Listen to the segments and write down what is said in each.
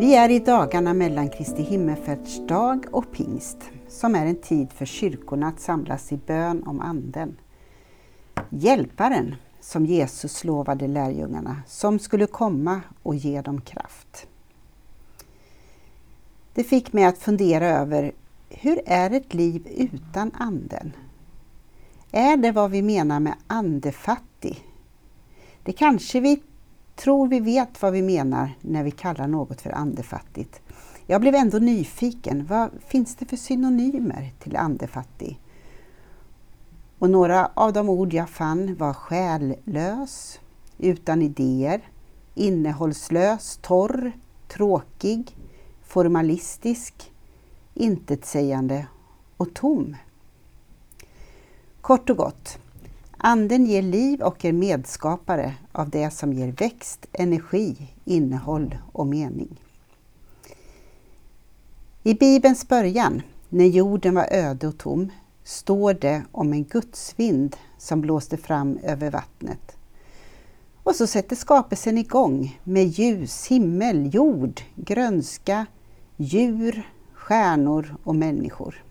Vi är i dagarna mellan Kristi himmelsfärdsdag och pingst, som är en tid för kyrkorna att samlas i bön om Anden. Hjälparen, som Jesus lovade lärjungarna, som skulle komma och ge dem kraft. Det fick mig att fundera över hur är ett liv utan Anden? Är det vad vi menar med andefattig? Det kanske vi tror vi vet vad vi menar när vi kallar något för andefattigt. Jag blev ändå nyfiken. Vad finns det för synonymer till andefattig? Och några av de ord jag fann var själlös, utan idéer, innehållslös, torr, tråkig, formalistisk, intetsägande och tom. Kort och gott, Anden ger liv och är medskapare av det som ger växt, energi, innehåll och mening. I Bibelns början, när jorden var öde och tom, står det om en gudsvind som blåste fram över vattnet. Och så sätter skapelsen igång med ljus, himmel, jord, grönska, djur, stjärnor och människor.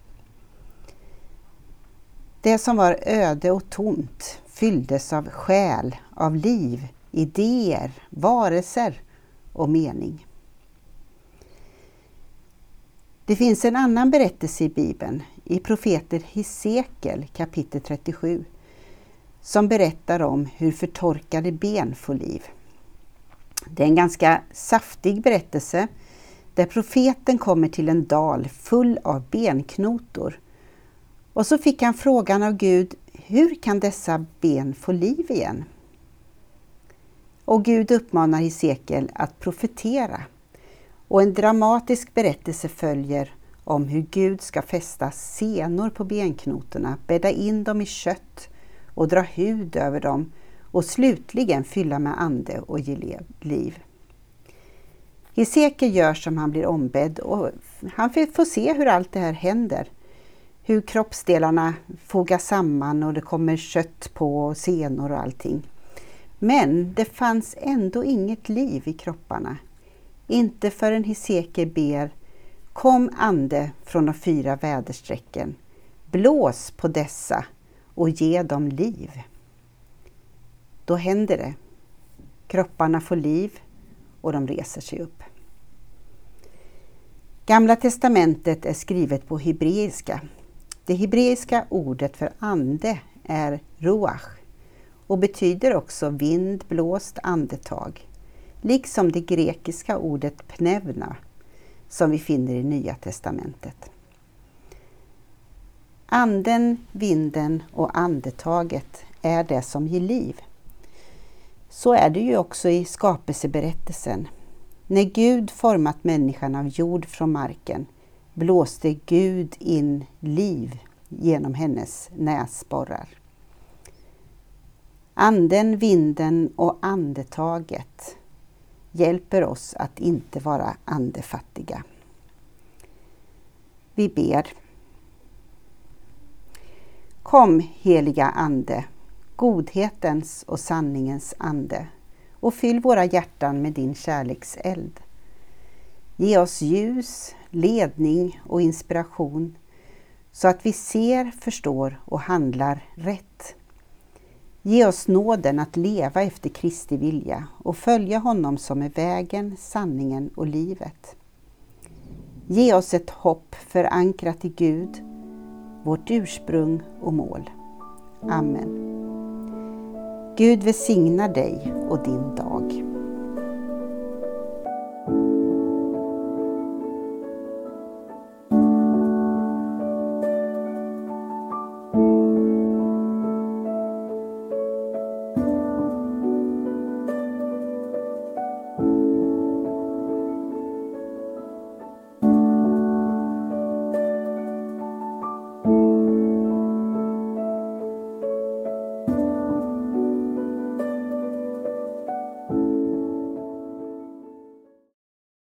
Det som var öde och tomt fylldes av själ, av liv, idéer, varelser och mening. Det finns en annan berättelse i Bibeln, i profeten Hesekiel kapitel 37, som berättar om hur förtorkade ben får liv. Det är en ganska saftig berättelse där profeten kommer till en dal full av benknotor och så fick han frågan av Gud, hur kan dessa ben få liv igen? Och Gud uppmanar Hesekiel att profetera. Och en dramatisk berättelse följer om hur Gud ska fästa senor på benknotorna, bädda in dem i kött och dra hud över dem och slutligen fylla med ande och ge liv. Hesekiel gör som han blir ombedd och han får se hur allt det här händer hur kroppsdelarna fogas samman och det kommer kött på och senor och allting. Men det fanns ändå inget liv i kropparna. Inte förrän Hesekiel ber Kom ande från de fyra väderstrecken, blås på dessa och ge dem liv. Då händer det. Kropparna får liv och de reser sig upp. Gamla testamentet är skrivet på hebreiska det hebreiska ordet för ande är ruach och betyder också vind, blåst, andetag. Liksom det grekiska ordet ”pnevna” som vi finner i Nya testamentet. Anden, vinden och andetaget är det som ger liv. Så är det ju också i skapelseberättelsen. När Gud format människan av jord från marken blåste Gud in liv genom hennes näsborrar. Anden, vinden och andetaget hjälper oss att inte vara andefattiga. Vi ber. Kom heliga Ande, godhetens och sanningens ande och fyll våra hjärtan med din kärlekseld. Ge oss ljus, ledning och inspiration så att vi ser, förstår och handlar rätt. Ge oss nåden att leva efter Kristi vilja och följa honom som är vägen, sanningen och livet. Ge oss ett hopp förankrat i Gud, vårt ursprung och mål. Amen. Gud välsignar dig och din dag.